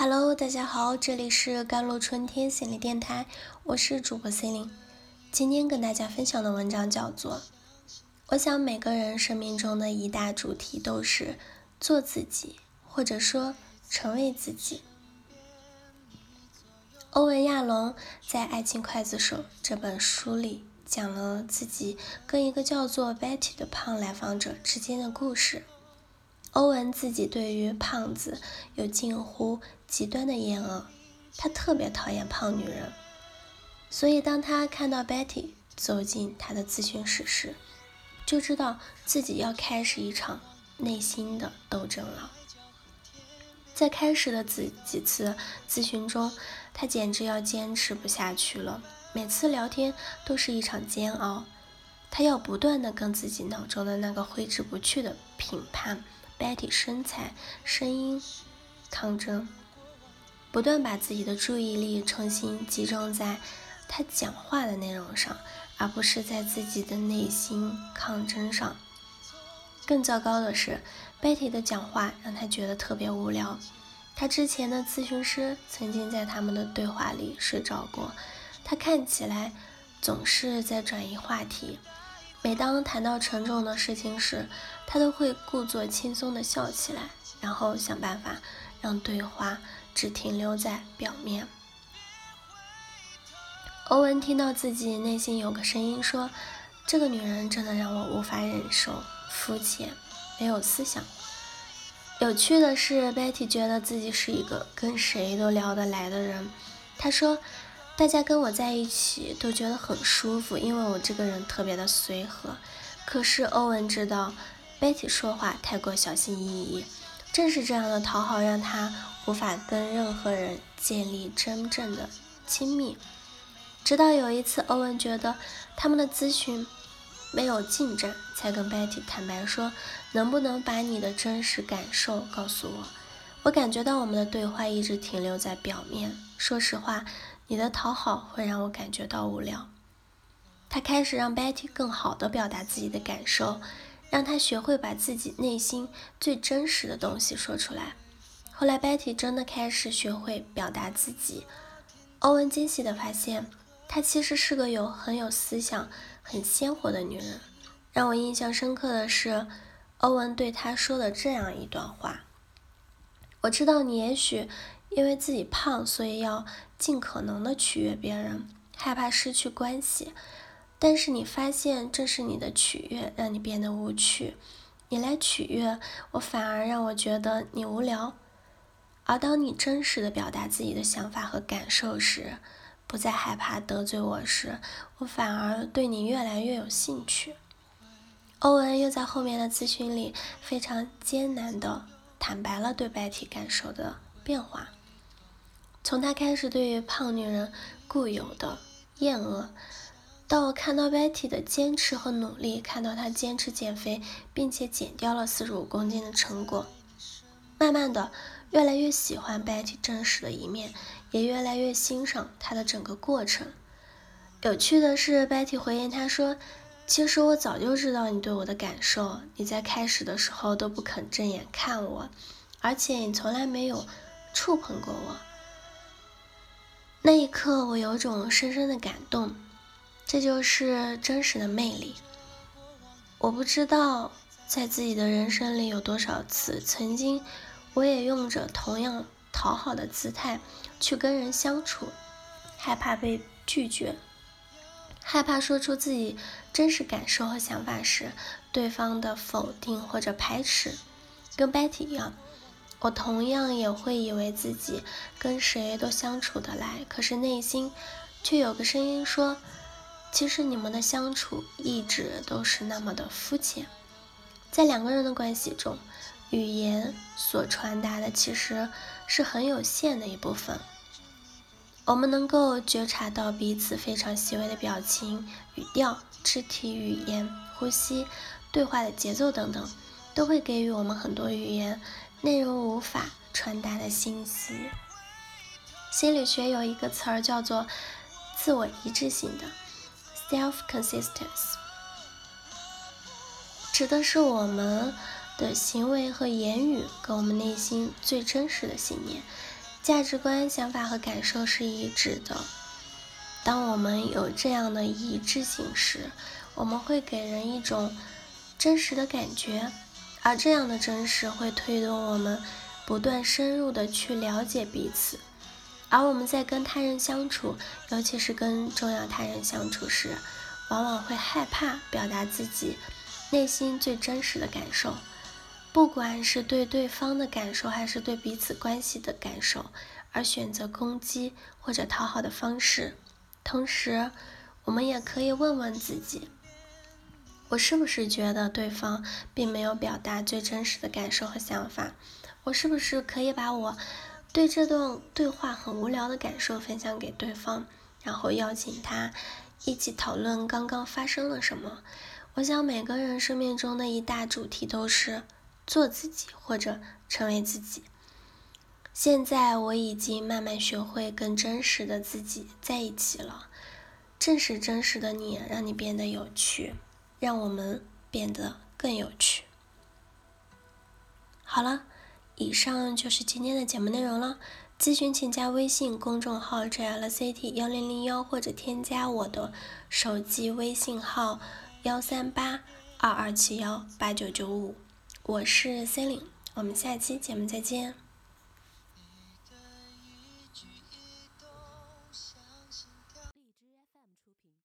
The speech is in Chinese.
Hello，大家好，这里是甘露春天心理电台，我是主播 C 琳。今天跟大家分享的文章叫做：我想每个人生命中的一大主题都是做自己，或者说成为自己。欧文·亚龙在《爱情刽子手》这本书里讲了自己跟一个叫做 Betty 的胖来访者之间的故事。欧文自己对于胖子有近乎极端的厌恶，他特别讨厌胖女人，所以当他看到 Betty 走进他的咨询室时，就知道自己要开始一场内心的斗争了。在开始的几几次咨询中，他简直要坚持不下去了，每次聊天都是一场煎熬，他要不断的跟自己脑中的那个挥之不去的评判。Betty 身材、声音抗争，不断把自己的注意力重新集中在他讲话的内容上，而不是在自己的内心抗争上。更糟糕的是，Betty 的讲话让他觉得特别无聊。他之前的咨询师曾经在他们的对话里睡着过，他看起来总是在转移话题。每当谈到沉重的事情时，他都会故作轻松地笑起来，然后想办法让对话只停留在表面。欧文听到自己内心有个声音说：“这个女人真的让我无法忍受，肤浅，没有思想。”有趣的是，Betty 觉得自己是一个跟谁都聊得来的人。她说。大家跟我在一起都觉得很舒服，因为我这个人特别的随和。可是欧文知道，Betty 说话太过小心翼翼，正是这样的讨好让他无法跟任何人建立真正的亲密。直到有一次，欧文觉得他们的咨询没有进展，才跟 Betty 坦白说：“能不能把你的真实感受告诉我？我感觉到我们的对话一直停留在表面。说实话。”你的讨好会让我感觉到无聊。他开始让 Betty 更好地表达自己的感受，让他学会把自己内心最真实的东西说出来。后来，Betty 真的开始学会表达自己。欧文惊喜地发现，她其实是个有很有思想、很鲜活的女人。让我印象深刻的是，欧文对她说的这样一段话：“我知道你也许……”因为自己胖，所以要尽可能的取悦别人，害怕失去关系。但是你发现，正是你的取悦让你变得无趣。你来取悦我，反而让我觉得你无聊。而当你真实的表达自己的想法和感受时，不再害怕得罪我时，我反而对你越来越有兴趣。欧文又在后面的咨询里非常艰难的坦白了对白体感受的变化。从他开始对于胖女人固有的厌恶，到我看到 Betty 的坚持和努力，看到她坚持减肥，并且减掉了四十五公斤的成果，慢慢的越来越喜欢 Betty 真实的一面，也越来越欣赏她的整个过程。有趣的是，Betty 回应他说：“其实我早就知道你对我的感受，你在开始的时候都不肯正眼看我，而且你从来没有触碰过我。”那一刻，我有种深深的感动，这就是真实的魅力。我不知道在自己的人生里有多少次，曾经我也用着同样讨好的姿态去跟人相处，害怕被拒绝，害怕说出自己真实感受和想法时，对方的否定或者排斥，跟 Betty 一样。我同样也会以为自己跟谁都相处得来，可是内心却有个声音说：“其实你们的相处一直都是那么的肤浅。”在两个人的关系中，语言所传达的其实是很有限的一部分。我们能够觉察到彼此非常细微的表情、语调、肢体语言、呼吸、对话的节奏等等，都会给予我们很多语言。内容无法传达的信息。心理学有一个词儿叫做“自我一致性的 ”（self-consistence），指的是我们的行为和言语跟我们内心最真实的信念。价值观、想法和感受是一致的。当我们有这样的一致性时，我们会给人一种真实的感觉，而这样的真实会推动我们不断深入的去了解彼此。而我们在跟他人相处，尤其是跟重要他人相处时，往往会害怕表达自己内心最真实的感受，不管是对对方的感受，还是对彼此关系的感受，而选择攻击或者讨好的方式。同时，我们也可以问问自己：我是不是觉得对方并没有表达最真实的感受和想法？我是不是可以把我对这段对话很无聊的感受分享给对方，然后邀请他一起讨论刚刚发生了什么？我想每个人生命中的一大主题都是做自己或者成为自己。现在我已经慢慢学会跟真实的自己在一起了。正是真实的你，让你变得有趣，让我们变得更有趣。好了，以上就是今天的节目内容了。咨询请加微信公众号 “jlct 幺零零幺”或者添加我的手机微信号幺三八二二七幺八九九五。我是 c e l i n e 我们下期节目再见。